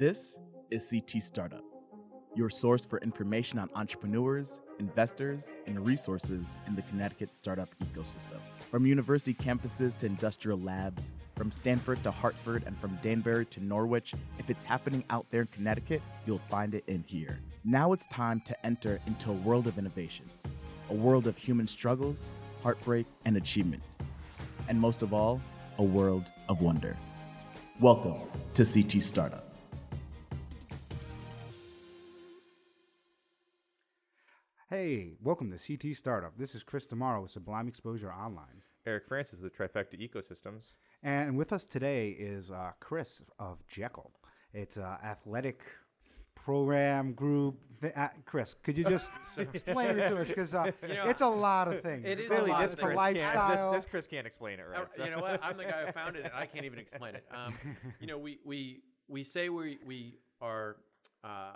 This is CT Startup, your source for information on entrepreneurs, investors, and resources in the Connecticut startup ecosystem. From university campuses to industrial labs, from Stamford to Hartford, and from Danbury to Norwich, if it's happening out there in Connecticut, you'll find it in here. Now it's time to enter into a world of innovation, a world of human struggles, heartbreak, and achievement. And most of all, a world of wonder. Welcome to CT Startup. Hey, welcome to CT Startup. This is Chris Tomorrow with Sublime Exposure Online. Eric Francis with Trifecta Ecosystems. And with us today is uh, Chris of Jekyll. It's an athletic program group. Uh, Chris, could you just explain it to us? Because uh, You know, it's a lot of things. it is It's a lot this of It's Chris, things. lifestyle. this, this Chris can't explain it Uh, right. so- you know what? I'm the guy who founded it. and I can't even explain it. Um, you know, we we we say we we are uh,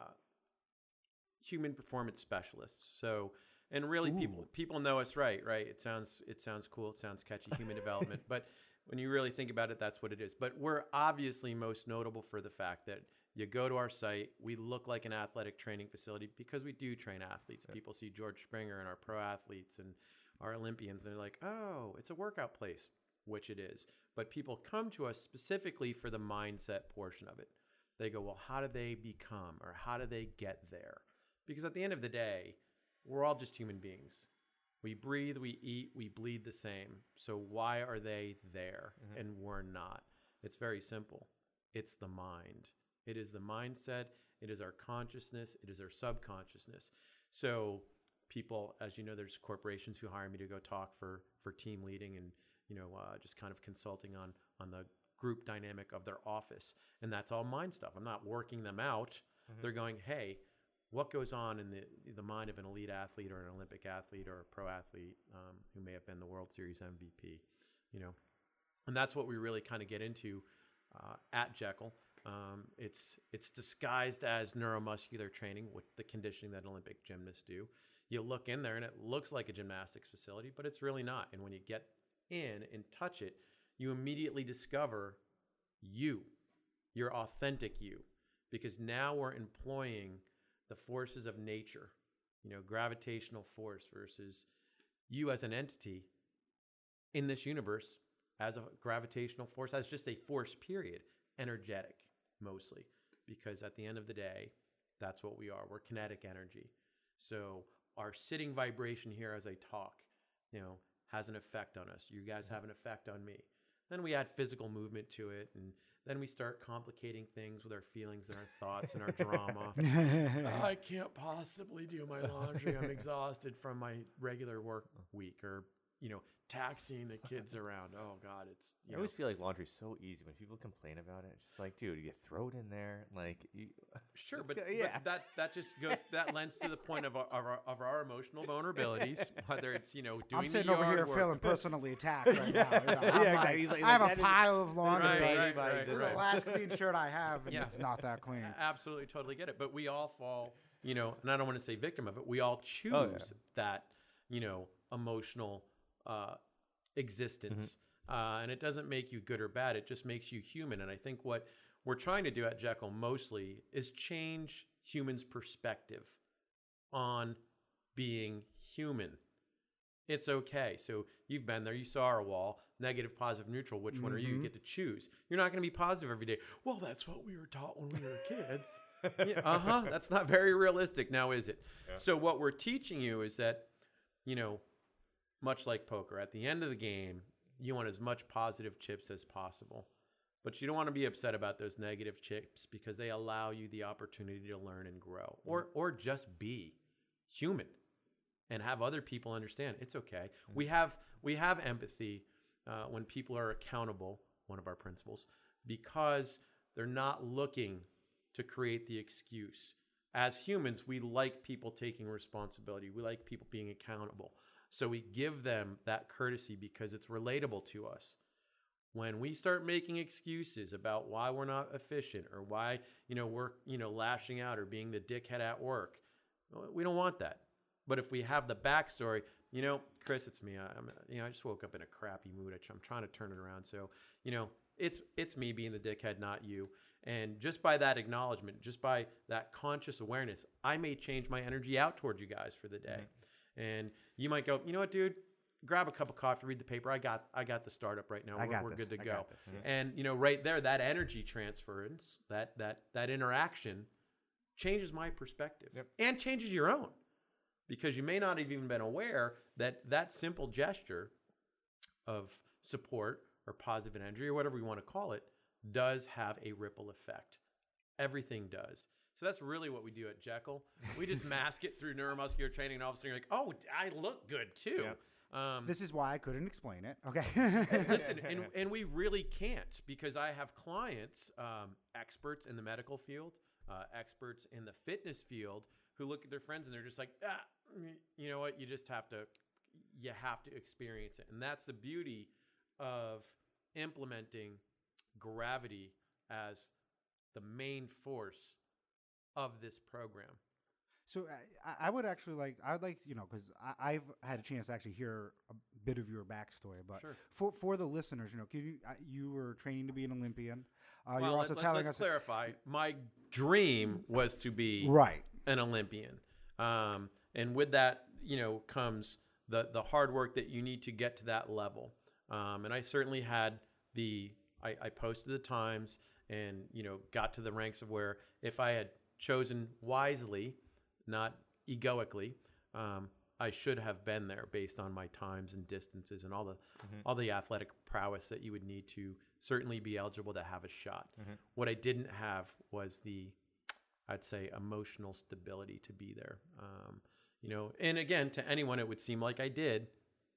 human performance specialists. So, and really, people Ooh. people know us right, right? It sounds it sounds cool. It sounds catchy. Human development, but when you really think about it, that's what it is. But we're obviously most notable for the fact that you go to our site, we look like an athletic training facility because we do train athletes. People see George Springer and our pro athletes and our Olympians, and they're like, oh, it's a workout place, which it is. But people come to us specifically for the mindset portion of it. They go, well, how do they become or how do they get there? Because at the end of the day, we're all just human beings. We breathe, we eat, we bleed the same. So why are they there Mhm. and we're not? It's very simple. It's the mind. It is the mindset, it is our consciousness, it is our subconsciousness. So people, as you know, there's corporations who hire me to go talk for for team leading and you know uh, just kind of consulting on on the group dynamic of their office, and that's all mind stuff. I'm not working them out. Mhm. They're going, hey, what goes on in the the mind of an elite athlete or an Olympic athlete or a pro athlete um, who may have been the World Series MVP, you know, and that's what we really kind of get into uh, at Jekyll. Um, it's it's disguised as neuromuscular training with the conditioning that Olympic gymnasts do. You look in there and it looks like a gymnastics facility, but it's really not. And when you get in and touch it, you immediately discover you, your authentic you, because now we're employing the forces of nature, you know, gravitational force versus you as an entity in this universe as a gravitational force, as just a force, period, energetic mostly, because at the end of the day, that's what we are. We're kinetic energy. So our sitting vibration here as I talk, you know, has an effect on us. You guys mm-hmm. have an effect on me. Then we add physical movement to it, and then we start complicating things with our feelings and our thoughts and our drama. I can't possibly do my laundry. I'm exhausted from my regular work week or, you know, taxiing the kids around. Oh God, it's I know, always feel like laundry's so easy when people complain about it. It's just like, dude, you throw it in there, like, you, sure, but, go- but yeah. that that just goes that lends to the point of our, of our of our emotional vulnerabilities, whether it's you know doing I'm sitting the over here work. feeling personally attacked right now. you know. Yeah, I'm exactly. like, I have like, a that is- pile of laundry. Right, right, right, by right, This is right. the last clean shirt I have, and Yeah. it's not that clean. I absolutely totally get it but we all fall you know and i don't want to say victim of it we all choose Oh, yeah. that you know emotional uh, existence Mm-hmm. uh, and it doesn't make you good or bad it just makes you human and i think what we're trying to do at jekyll mostly is change humans perspective on being human. It's okay. So you've been there you saw our wall negative positive neutral which one are you? You Mhm. get to choose. You're not going to be positive every day. Well that's what we were taught when we were kids. Yeah, uh-huh that's not very realistic now is it? Yeah. so what we're teaching you is that you know much like poker at the end of the game you want as much positive chips as possible. But you don't want to be upset about those negative chips because they allow you the opportunity to learn and grow or or just be human and have other people understand. It's okay. We have we have empathy uh, when people are accountable one of our principles because they're not looking to create the excuse. As humans we like people taking responsibility. We like people being accountable so we give them that courtesy because it's relatable to us. When we start making excuses about why we're not efficient or why you know we're you know lashing out or being the dickhead at work uh, we don't want that. But if we have the backstory you know chris it's me. I- i'm you know i just woke up in a crappy mood. I'm trying to turn it around. So you know it's it's me being the dickhead not you. And just by that acknowledgement, just by that conscious awareness, I may change my energy out towards you guys for the day. Mm-hmm. And you might go, you know what, dude? Grab a cup of coffee, read the paper. I got, I got the startup right now. We're got we're this. good to I go. got this. Mm-hmm. And you know, right there, that energy transference, that that that interaction, changes my perspective Yep. and changes your own, because you may not have even been aware that that simple gesture of support or positive energy or whatever you want to call it does have a ripple effect. Everything does. So that's really what we do at Jekyll. We just mask it through neuromuscular training, and all of a sudden you're like, "Oh, I look good too." Um, This is why I couldn't explain it. Okay. listen, and, and we really can't because I have clients, um, experts in the medical field, uh, experts in the fitness field, who look at their friends and they're just like, ah, you know what? You just have to, you have to experience it, and that's the beauty of implementing gravity as the main force of this program. So I, I would actually like I would like you know because I've had a chance to actually hear a bit of your backstory, but Sure. for for the listeners, you know, can you you were training to be an Olympian. Uh, well, you're also let's, telling let's us clarify. My dream was to be right. an Olympian. Um, and with that, you know, comes the the hard work that you need to get to that level. Um, and I certainly had the I, I posted the times and you know got to the ranks of where if I had chosen wisely, not egoically, um, I should have been there based on my times and distances and all the all the athletic prowess that you would need to certainly be eligible to have a shot. What I didn't have was the I'd say emotional stability to be there. Um, you know, and again, to anyone, it would seem like I did,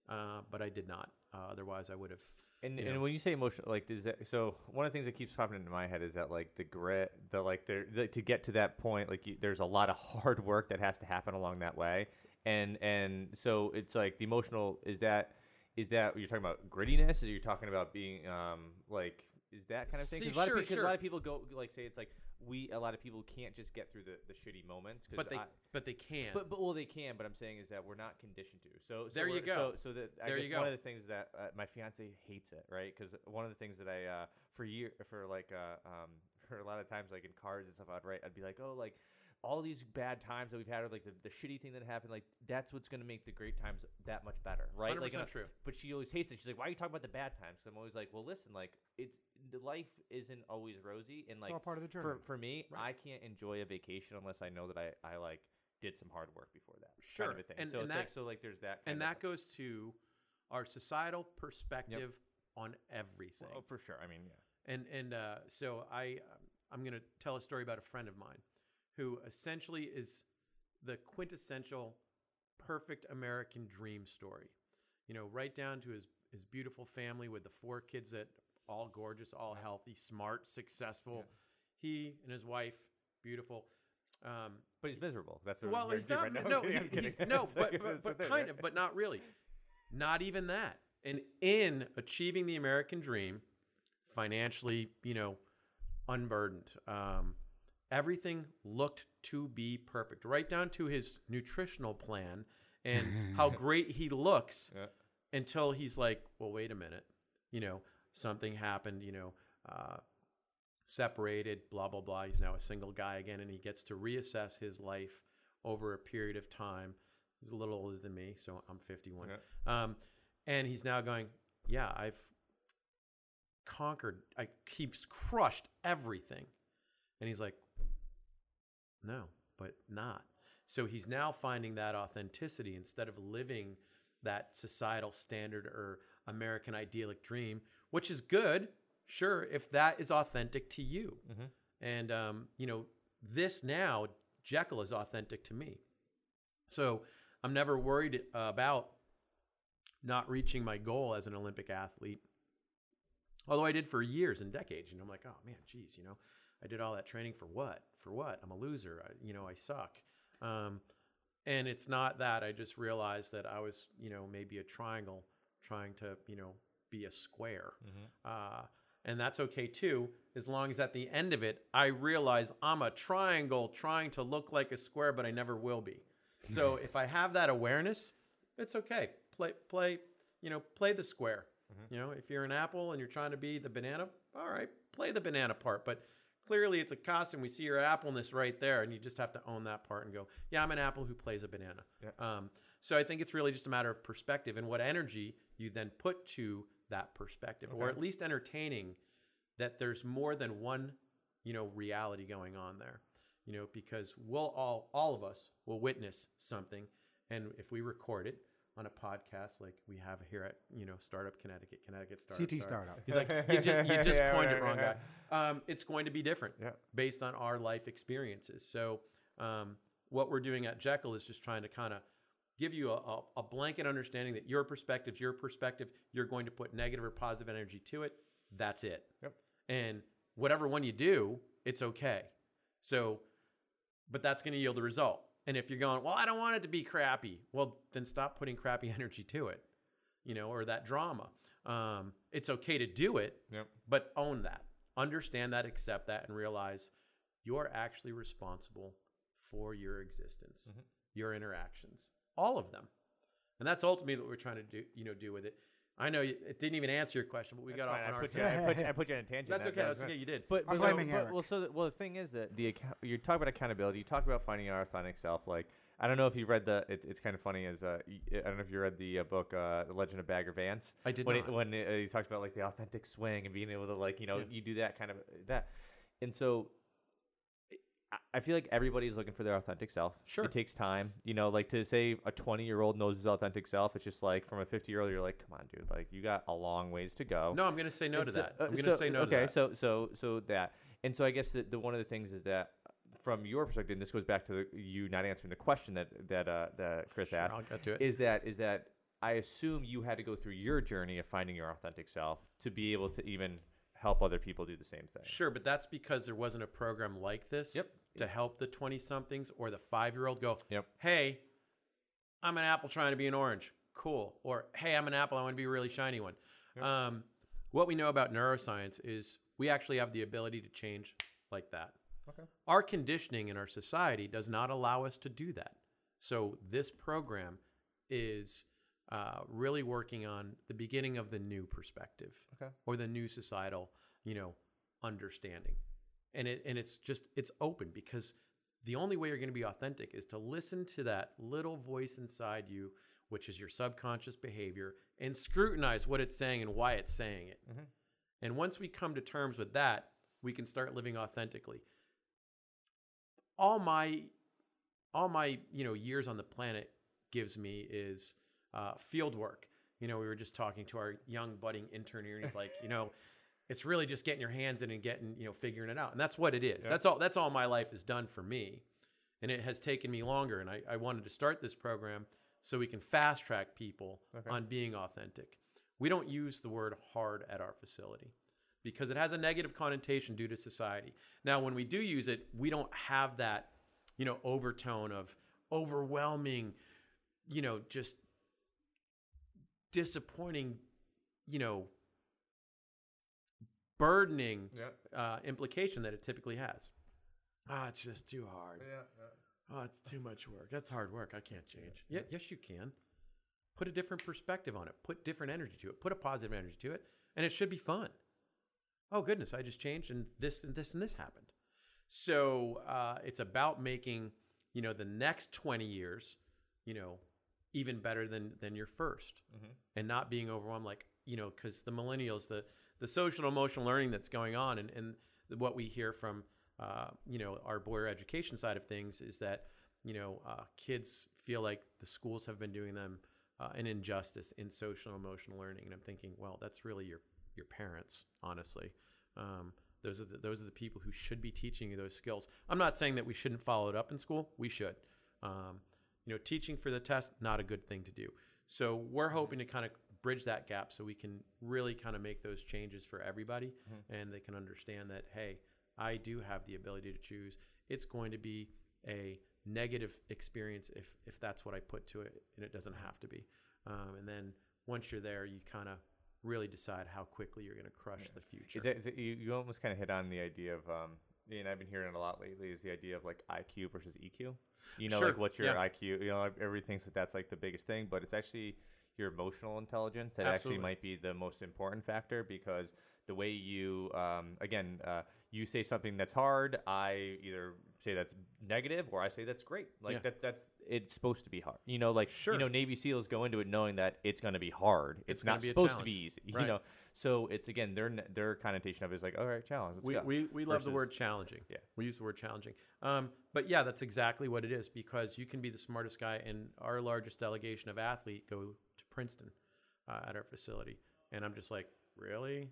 uh, but I did not. Uh, otherwise, I would have. And, and know. when you say emotional, like, does that? So one of the things that keeps popping into my head is that like the grit, the like, there the, to get to that point, like, you, there's a lot of hard work that has to happen along that way, and and so it's like the emotional is that is that you're talking about grittiness? Or you're talking about being um like is that kind of thing? See, 'Cause a lot sure, of people, sure. a lot of people go like say it's like we a lot of people can't just get through the, the shitty moments. 'cause But they, I, but they can. but but well, they can. But I'm saying is that we're not conditioned to. So, so There you go. So so that I There guess one of the things that uh, my fiance hates it, right? Because one of the things that I uh, for year for like uh, um for a lot of times like in cars and stuff, I'd write I'd be like, oh like. All these bad times that we've had, or like the, the shitty thing that happened, like that's what's going to make the great times that much better, right? Like, 100% uh, true. But she always hates it. She's like, "Why are you talking about the bad times?" So I'm always like, "Well, listen, like it's the life isn't always rosy, and like all part of the for journey. for me, Right. I can't enjoy a vacation unless I know that I, I like did some hard work before that. Sure. kind of a thing. And- so and it's like so like there's that, and kind that of, goes to our societal perspective on everything. oh, for sure. I mean, yeah, And and uh, so I I'm going to tell a story about a friend of mine who essentially is the quintessential perfect American dream story. You know, right down to his his beautiful family with the four kids that all gorgeous, all healthy, smart, successful. He and his wife, beautiful. Um, but he's miserable. That's what well, he's not. right no, I'm kidding, I'm he- he's, no, but, but, but kind of, but not really. Not even that. And in achieving the American dream, financially, you know, unburdened, um, everything looked to be perfect, right down to his nutritional plan and how great he looks. Yeah. Until he's like, well, wait a minute, you know, something happened, you know. Uh, separated, blah, blah, blah. He's now a single guy again, and he gets to reassess his life over a period of time. He's a little older than me, so I'm 51. Um, and he's now going, yeah, I've conquered, I keeps crushed everything. And he's like, no, but not. So he's now finding that authenticity instead of living that societal standard or American idyllic dream, which is good, sure, if that is authentic to you. Mhm. And, um, you know, this now, Jekyll is authentic to me. So I'm never worried about not reaching my goal as an Olympic athlete. Although I did for years and decades, you know, I'm like, oh man, geez, you know, I did all that training for what? For what? I'm a loser. I, you know, I suck. Um, and it's not that. I just realized that I was, you know, maybe a triangle trying to, you know, be a square. Uh, and that's okay too, as long as at the end of it, I realize I'm a triangle trying to look like a square, but I never will be. So if I have that awareness, it's okay. Play, play, you know, play the square. You know, if you're an apple and you're trying to be the banana, all right, play the banana part, but clearly it's a costume. We see your appleness right there, and you just have to own that part and go, yeah, I'm an apple who plays a banana. Yeah. Um, so I think it's really just a matter of perspective and what energy you then put to that perspective, or at least entertaining that there's more than one, you know, reality going on there. You know, because we'll all, all of us will witness something, and if we record it on a podcast like we have here at you know Startup Connecticut, Connecticut Startup, CT startup. He's like, you just, you just Yeah, coined right, it wrong, right, guy. Um, it's going to be different Yeah. based on our life experiences. So, um, what we're doing at Jekyll is just trying to kind of give you a, a, a blanket understanding that your perspective's your perspective. You're going to put negative or positive energy to it. That's it. Yep. And whatever one you do, it's okay. So, but that's going to yield a result. And if you're going, well, I don't want it to be crappy, well, then stop putting crappy energy to it, you know, or that drama. Um, it's okay to do it, Yep. but own that, understand that, accept that, and realize you're actually responsible for your existence, Mhm. your interactions, all of them, and that's ultimately what we're trying to do. You know, do with it. I know you, it didn't even answer your question, but we got That's off on I our. put, you, I, put, I put you on a tangent. that's That- okay. That's okay. You did. But, I'm so, blaming but- Eric. well, so the, well, the thing is that the account, you talk about accountability. You talk about finding your authentic self. Like I don't know if you read the. It, it's kind of funny as uh, y- I don't know if you read the uh, book uh, The Legend of Bagger Vance. I did when not. It, when it, uh, he talks about like the authentic swing and being able to like you know Yeah. you do that kind of that, and so. I- feel like everybody's looking for their authentic self. Sure. It takes time. You know, like to say a 20 year old knows his authentic self, it's just like from a 50 year old, you're like, come on, dude. Like, you got a long ways to go. no, I'm going to say no to so- that. uh, I'm going so- to say no okay, to that. so so so that, and so I guess the, the one of the things is that from your perspective, and this goes back to the, you not answering the question that that uh, that Chris Sure, asked, I'll get to it. is that is that I assume you had to go through your journey of finding your authentic self to be able to even help other people do the same thing. Sure, but that's because there wasn't a program like this Yep. to help the 20 somethings or the five year old go, Yep. hey, I'm an apple trying to be an orange. Cool. Or, hey, I'm an apple. I want to be a really shiny one. Yep. Um, what we know about neuroscience is we actually have the ability to change like that. Okay. Our conditioning in our society does not allow us to do that. So this program is uh, really working on the beginning of the new perspective Okay. or the new societal, you know, understanding. And it and it's just it's open because the only way you're going to be authentic is to listen to that little voice inside you, which is your subconscious behavior, and scrutinize what it's saying and why it's saying it. Mhm. And once we come to terms with that, we can start living authentically. All my all my you know years on the planet gives me is uh, field work. You know, we were just talking to our young budding intern here, and he's like, you know, it's really just getting your hands in and getting you know figuring it out, and that's what it is. Yeah. That's all. That's all my life has done for me, and it has taken me longer. And I, I wanted to start this program so we can fast track people Okay. on being authentic. We don't use the word hard at our facility because it has a negative connotation due to society. Now, when we do use it, we don't have that, you know, overtone of overwhelming, you know, just disappointing, you know, burdening Yeah. uh, implication that it typically has. Ah, it's just too hard. Yeah. Oh, it's too much work. That's hard work. I can't change. Yeah, yes, you can. Put a different perspective on it. Put different energy to it. Put a positive energy to it, and it should be fun. Oh goodness, I just changed, and this and this and this happened. So uh, it's about making you know the next twenty years, you know, even better than than your 1st Mhm. and not being overwhelmed. Like you know, because the millennials, the the social and emotional learning that's going on, and and what we hear from uh, you know our boyer education side of things is that you know uh, kids feel like the schools have been doing them uh, an injustice in social and emotional learning. And i'm thinking well that's really your your parents honestly. Um, those are the, those are the people who should be teaching you those skills. I'm not saying that we shouldn't follow it up in school. We should. Um, you know teaching for the test not a good thing to do so we're hoping to kind of bridge that gap so we can really kind of make those changes for everybody and they can understand that hey I do have the ability to choose. It's going to be a negative experience if if that's what I put to it, and it doesn't have to be. Um, and then once you're there, you kind of really decide how quickly you're going to crush the future. Is it, is it you, you almost kind of hit on the idea of um and I've been hearing it a lot lately is the idea of like IQ versus EQ. You know, Sure, like what's your yeah. IQ? You know, everybody thinks that that's like the biggest thing, but it's actually your emotional intelligence that Absolutely. actually might be the most important factor because the way you um, again uh, you say something that's hard, I either say that's negative or I say that's great. Like Yeah. that that's it's supposed to be hard. You know, like Sure. you know Navy SEALs go into it knowing that it's going to be hard. It's, It's not be supposed to be easy. You know, so it's again their their connotation of it is like all right, challenge. We, we, we love the word challenging. Yeah. We use the word challenging. Um, but yeah, that's exactly what it is because you can be the smartest guy, and our largest delegation of athlete go to Princeton uh, at our facility. And I'm just like, really?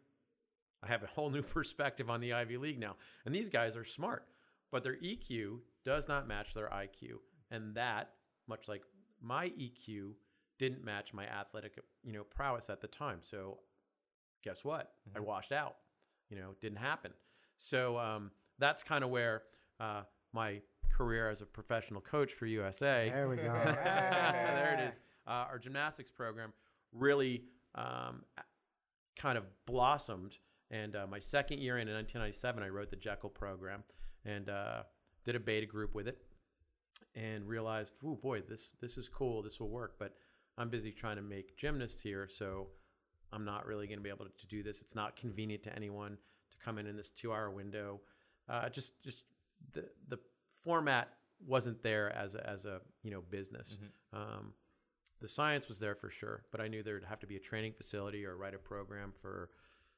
I have a whole new perspective on the Ivy League now. And these guys are smart, but their EQ does not match their IQ. And that, much like my EQ, didn't match my athletic, you know, prowess at the time. So guess what? I washed out. You know, it didn't happen. So um, that's kind of where uh, my career as a professional coach for USA. There we go. there it is. Uh, our gymnastics program really um, kind of blossomed. And uh, my second year in, in 1997, I wrote the Jekyll program and uh, did a beta group with it, and realized, oh boy, this this is cool. This will work. But I'm busy trying to make gymnasts here, so I'm not really going to be able to do this. It's not convenient to anyone to come in in this two-hour window. Uh, just just the the format wasn't there as a, as a you know business. Um, the science was there for sure, but I knew there'd have to be a training facility or write a program for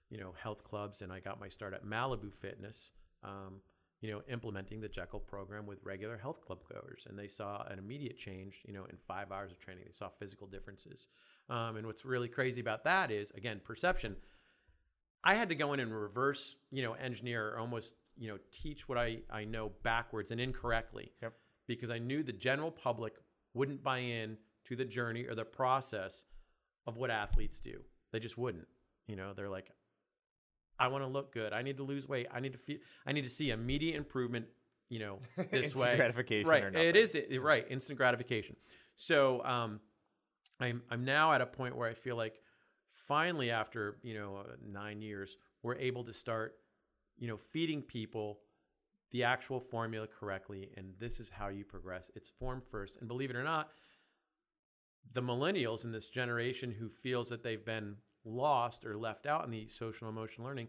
you know health clubs, and I got my start at Malibu Fitness. Um, you know, implementing the Jekyll program with regular health club goers, and they saw an immediate change. You know, in five hours of training, they saw physical differences. Um, and what's really crazy about that is, again, perception. I had to go in and reverse, you know, engineer or almost, you know, teach what I, I know backwards and incorrectly. Yep. Because I knew the general public wouldn't buy in to the journey or the process of what athletes do. They just wouldn't. You know, they're like, I want to look good. I need to lose weight. I need to feel. I need to see immediate improvement. You know, this Instant way. gratification Right. It it, right. Instant gratification. So um, I'm I'm now at a point where I feel like finally after you know uh, nine years we're able to start you know feeding people the actual formula correctly and this is how you progress it's form first and believe it or not the millennials in this generation who feels that they've been lost or left out in the social emotional learning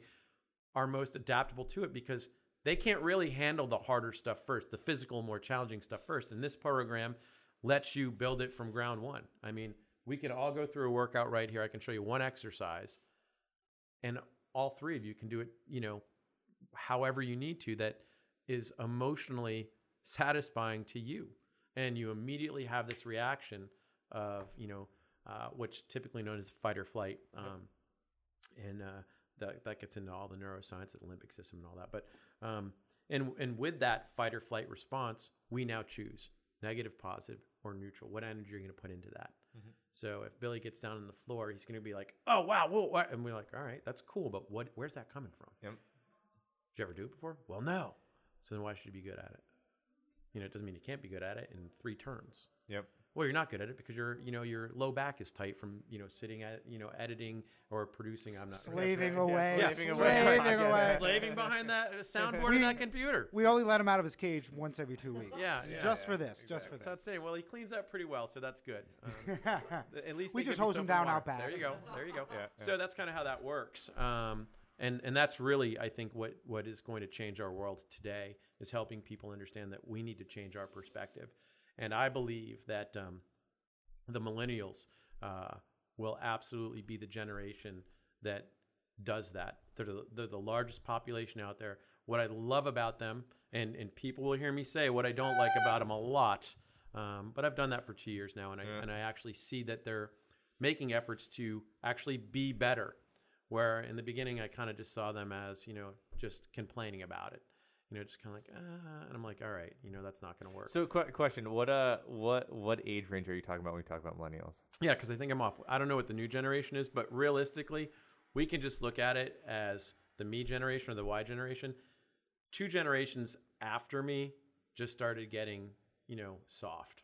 are most adaptable to it because they can't really handle the harder stuff first, the physical, more challenging stuff first. And this program lets you build it from ground one. I mean, we can all go through a workout right here. I can show you one exercise, and all three of you can do it, you know, however you need to that is emotionally satisfying to you. And you immediately have this reaction of, you know, uh, which typically known as fight or flight. Um, and uh, that, that gets into all the neuroscience, the limbic system, and all that. But um, and and with that fight or flight response, we now choose negative, positive, or neutral. What energy are you're going to put into that. So if Billy gets down on the floor, he's going to be like, "Oh wow, whoa, what?" and we're like, "All right, that's cool, but what? Where's that coming from? Yep. Did you ever do it before? Well, no. So then why should you be good at it? You know, it doesn't mean you can't be good at it in three turns. Yep. Well, you're not good at it because your, you know, your low back is tight from, you know, sitting at, you know, editing or producing. I'm not Slaving Yeah, away, yeah, slaving slaving away. away. slaving behind that soundboard We- in that computer. We only let him out of his cage once every two weeks. Yeah, yeah. just for this, just for So I'd say, well, he cleans up pretty well, so that's good. Um, at least We just give hose him down water. out back. There you go. There you go. Yeah, yeah. So that's kind of how that works. Um, and and that's really, I think, what what is going to change our world today is helping people understand that we need to change our perspective. And I believe that um, the millennials uh, will absolutely be the generation that does that. They're the, they're the largest population out there. What I love about them, and, and people will hear me say what I don't like about them a lot, um, but I've done that for two years now, and I, Yeah. and I actually see that they're making efforts to actually be better. Where in the beginning, I kind of just saw them as, you know, just complaining about it. You know, just kind of like, ah, and I'm like, all right, you know, that's not going to work. So, qu- question: What uh, what what age range are you talking about when you talk about millennials? Yeah, because I think I'm off. I don't know what the new generation is, but realistically, we can just look at it as the me generation or the Y generation. Two generations after me just started getting, you know, soft.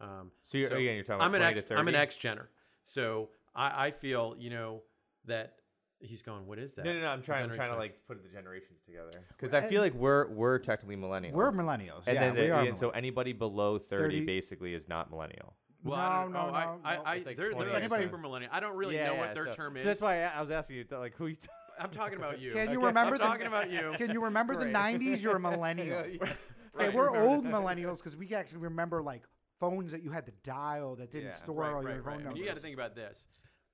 Um, So, you're, again, you're talking about I'm an 20 X, to 30. I'm an X gener. So I, I feel, you know, that he's going, what is that? No, no, no. I'm trying. I'm trying to like put the generations together because I feel like we're we're technically millennials. We're millennials. And yeah, then we the- are. and so anybody below 30, 30 basically is not millennial. Well, I don't No, know. no, I, no, I, no. I, It's like they're, they're 20 like Anybody- super millennial. I don't really know what their so, term so is. that's why I I was asking you, like, who you. T- I'm talking about you. Can you remember I'm the- talking about you. Can you remember the Great. '90s? You're a millennial. Yeah, yeah. Hey, we're old millennials because we actually remember like phones that you had to dial that didn't Yeah. store right, all right, your phone right. I mean, numbers. you got to think about this.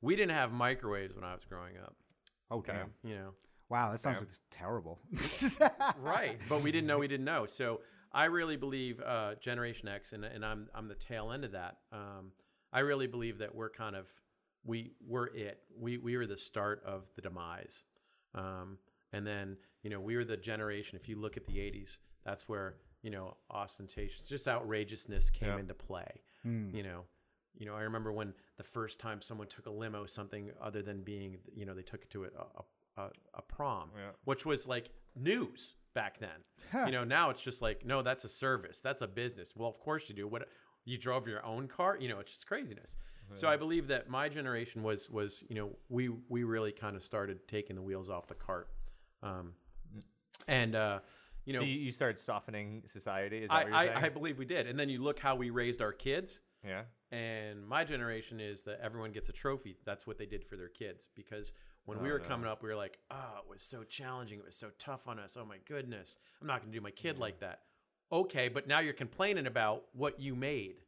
We didn't have microwaves when I was growing up. Oh damn! You know, Wow, that sounds like terrible. right? But we didn't know we didn't know. So I really believe uh, Generation X, and, and I'm I'm the tail end of that. Um, I really believe that we're kind of we we're it. We we were the start of the demise, um, and then you know we were the generation. If you look at the '80s, that's where you know ostentatious, just outrageousness came Yeah. into play. Hmm. You know. You know, I remember when the first time someone took a limo, something other than being, you know, they took it to a, a, a, a prom, Yeah. which was like news back then. You know, now it's just like, no, that's a service, that's a business. Well, of course you do. What you drove your own car? You know, it's just craziness. So I believe that my generation was was you know we we really kind of started taking the wheels off the cart, um, and uh, you know so you, started softening society. I, I? I believe we did. And then you look how we raised our kids. yeah. And my generation is that everyone gets a trophy. That's what they did for their kids. Because when we Oh, were no. coming up, we were like, oh, it was so challenging. It was so tough on us. Oh my goodness. I'm not going to do my kid like that. Okay, but now you're complaining about what you made,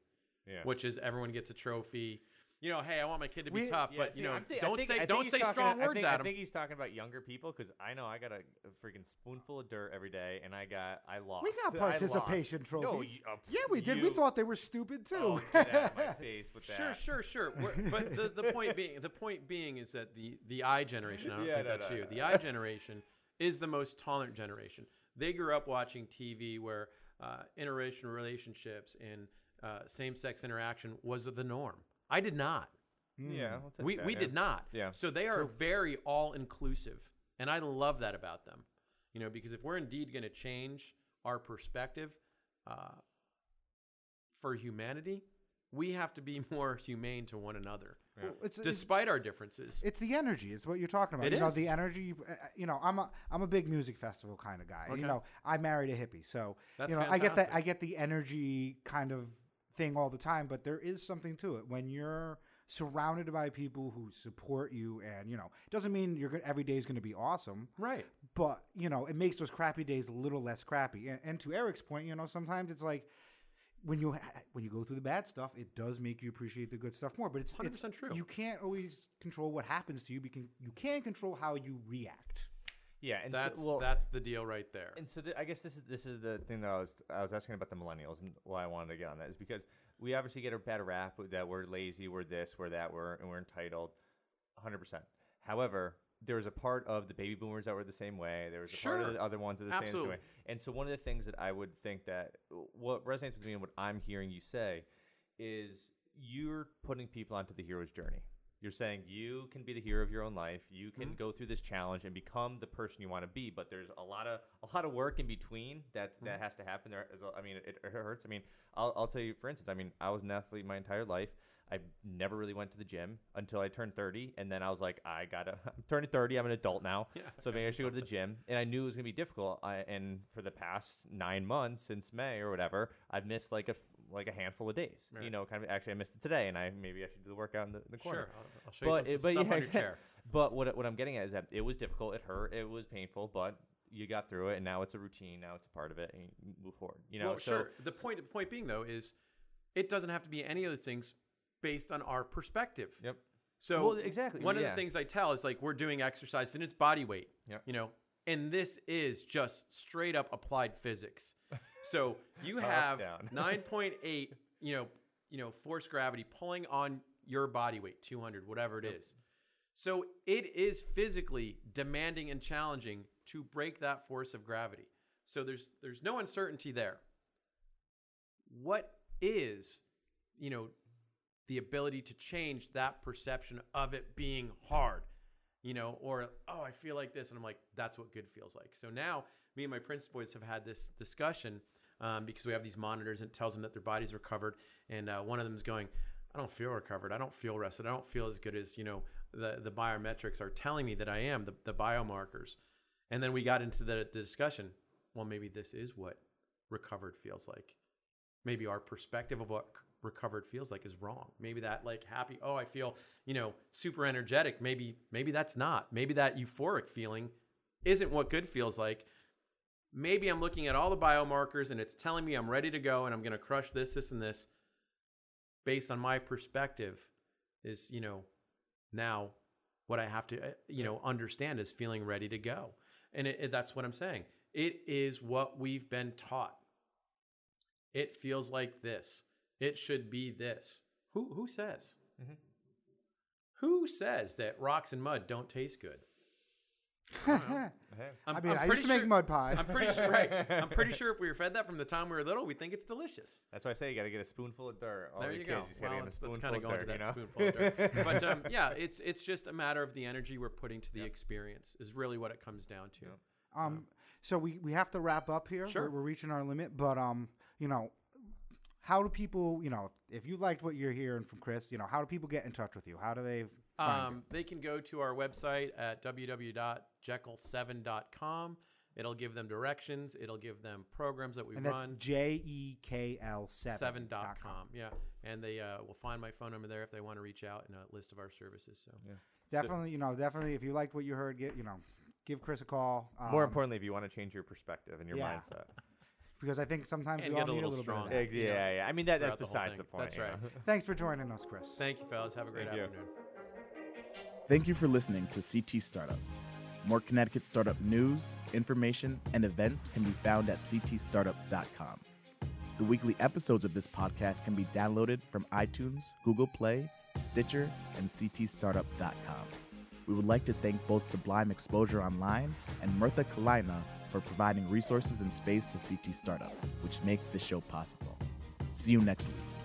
Yeah. which is everyone gets a trophy. You know, hey, I want my kid to be We- tough, Yeah, but see, you know, I'm thi- I don't think- say don't say strong I words think, at I him. think he's talking about younger people because I know I got a, a freaking spoonful of dirt every day, and I got I lost. we got I lost. participation No, trophies. you- uh, yeah, we did. We thought they were stupid too. Oh, get out of my face with that. Sure, sure, sure. We're- but the, the point being, the point being is that the the I generation. I don't Yeah, think no, that's no, you. no. The I generation is the most tolerant generation. They grew up watching TV where uh, interracial relationships and uh, same-sex interaction was the norm. I did not. Yeah, I'll We that, we yeah. did not. Yeah. So they are very all-inclusive, and I love that about them. You know, because if we're indeed going to change our perspective uh, for humanity, we have to be more humane to one another Well, it's, it's, despite our differences. it's the energy. It's what you're talking about. It you know, the energy. you- uh, You know, I'm a I'm a big music festival kind of guy. Okay. You know, I married a hippie, so That's you know, I get that. I get the energy kind of thing all the time. But there is something to it when you're surrounded by people who support you, and you know, it doesn't mean you're gonna, every day is going to be awesome. right. but you know it makes those crappy days a little less crappy and, and to eric's point you know sometimes it's like when you when you go through the bad stuff it does make you appreciate the good stuff more but it's it's 100% true. you can't always control what happens to you because you can control how you react Yeah, and That's so, well, that's the deal right there. And so th- I guess this is this is the thing that I was I was asking about the millennials and why I wanted to get on that is because we obviously get a bad rap that we're lazy, we're this, we're that, we're and we're entitled, 100. percent However, there was a part of the baby boomers that were the same way. There was a part of the other ones that are the same Absolutely. way. And so one of the things that I would think that what resonates with me and what I'm hearing you say is you're putting people onto the hero's journey. You're saying you can be the hero of your own life. You can mm-hmm. go through this challenge and become the person you want to be. But there's a lot of a lot of work in between that that mm-hmm. has to happen. There is, I mean, it, it hurts. I mean, I'll, I'll tell you for instance. I mean, I was an athlete my entire life. I never really went to the gym until I turned 30, and then I was like, I gotta. I'm turning 30. I'm an adult now, Yeah. so maybe I should go to the gym. And I knew it was gonna be difficult. I, and for the past nine months since May or whatever, I've missed like a like a handful of days. You know, kind of. Actually, I missed it today, and I maybe I should do the workout in the, the corner. Sure, I'll, I'll show you But some it, but stuff yeah, on your chair. But what what I'm getting at is that it was difficult. It hurt. It was painful. But you got through it, and now it's a routine. Now it's a part of it, and you move forward. You know. well, so sure. The point the point being though is, it doesn't have to be any of those things based on our perspective. Yep. So Well, exactly, One of the things I tell is like we're doing exercise and it's body weight. Yep. You know, and this is just straight up applied physics. So you have 9.8, you know, you know, force gravity pulling on your body weight, 200, whatever it is. So it is physically demanding and challenging to break that force of gravity. So there's there's no uncertainty there. What is, you know, the ability to change that perception of it being hard, you know, or oh, I feel like this, and I'm like, that's what good feels like. So now, me and my Prince boys have had this discussion um, because we have these monitors and it tells them that their are recovered, and uh, one of them is going, I don't feel recovered, I don't feel rested, I don't feel as good as you know the the biometrics are telling me that I am the the biomarkers, and then we got into the, the discussion. Well, maybe this is what recovered feels like maybe our perspective of what recovered feels like is wrong. Maybe that like happy, oh, I feel, you know, super energetic. Maybe maybe that's not. Maybe that euphoric feeling isn't what good feels like. Maybe I'm looking at all the biomarkers and it's telling me I'm ready to go and I'm going to crush this this and this based on my perspective is, you know, now what I have to, uh, you know, understand is feeling ready to go. And it, it, that's what I'm saying. It is what we've been taught. It feels like this. It should be this. Who who says? Mhm. Who says that rocks and mud don't taste good? Hey. I'm, I mean, I'm I used pretty to make sure- mud pie. I'm pretty sure, right? I'm pretty sure if we were fed that from the time we were little, we think it's delicious. That's why I say you got to get a spoonful of dirt. All there you go. just gotta Well, get a let's, let's spoonful kind of going go into dirt, that you know? spoonful of dirt. But um, yeah, it's it's just a matter of the energy we're putting to the experience is really what it comes down to. Yep. Um, so we, we have to wrap up here. Sure. We're, we're reaching our limit, but um, you know, how do people, you know, if you liked what you're hearing from Chris, you know, how do people get in touch with you? How do they find Um, they can go to our website at www.jekyll7.com. It'll give them directions. It'll give them programs that we you? And that's run. J E K L seven Seven dot com. Yeah, and they uh, will find my phone number there if they want to reach out and a list of our services. So Definitely, you know, definitely. If you liked what you heard, get you know, give Chris a call. Um, More importantly, if you want to change your perspective and your yeah. mindset. because I think sometimes And we all get a need a little little bit of that. Ex- you know, yeah, yeah. I mean that that's throughout the besides the point. That's right. know? Thanks for joining us, Chris. thank you, fellas. Have a great Thank you. afternoon. Thank you for listening to CT Startup. More Connecticut startup news, information, and events can be found at ctstartup.com. The weekly episodes of this podcast can be downloaded from iTunes, Google Play, Stitcher, and ctstartup.com. We would like to thank both Sublime Exposure Online and Mirtha Kalina for providing resources and space to CT Startup, which make this show possible. See you next week.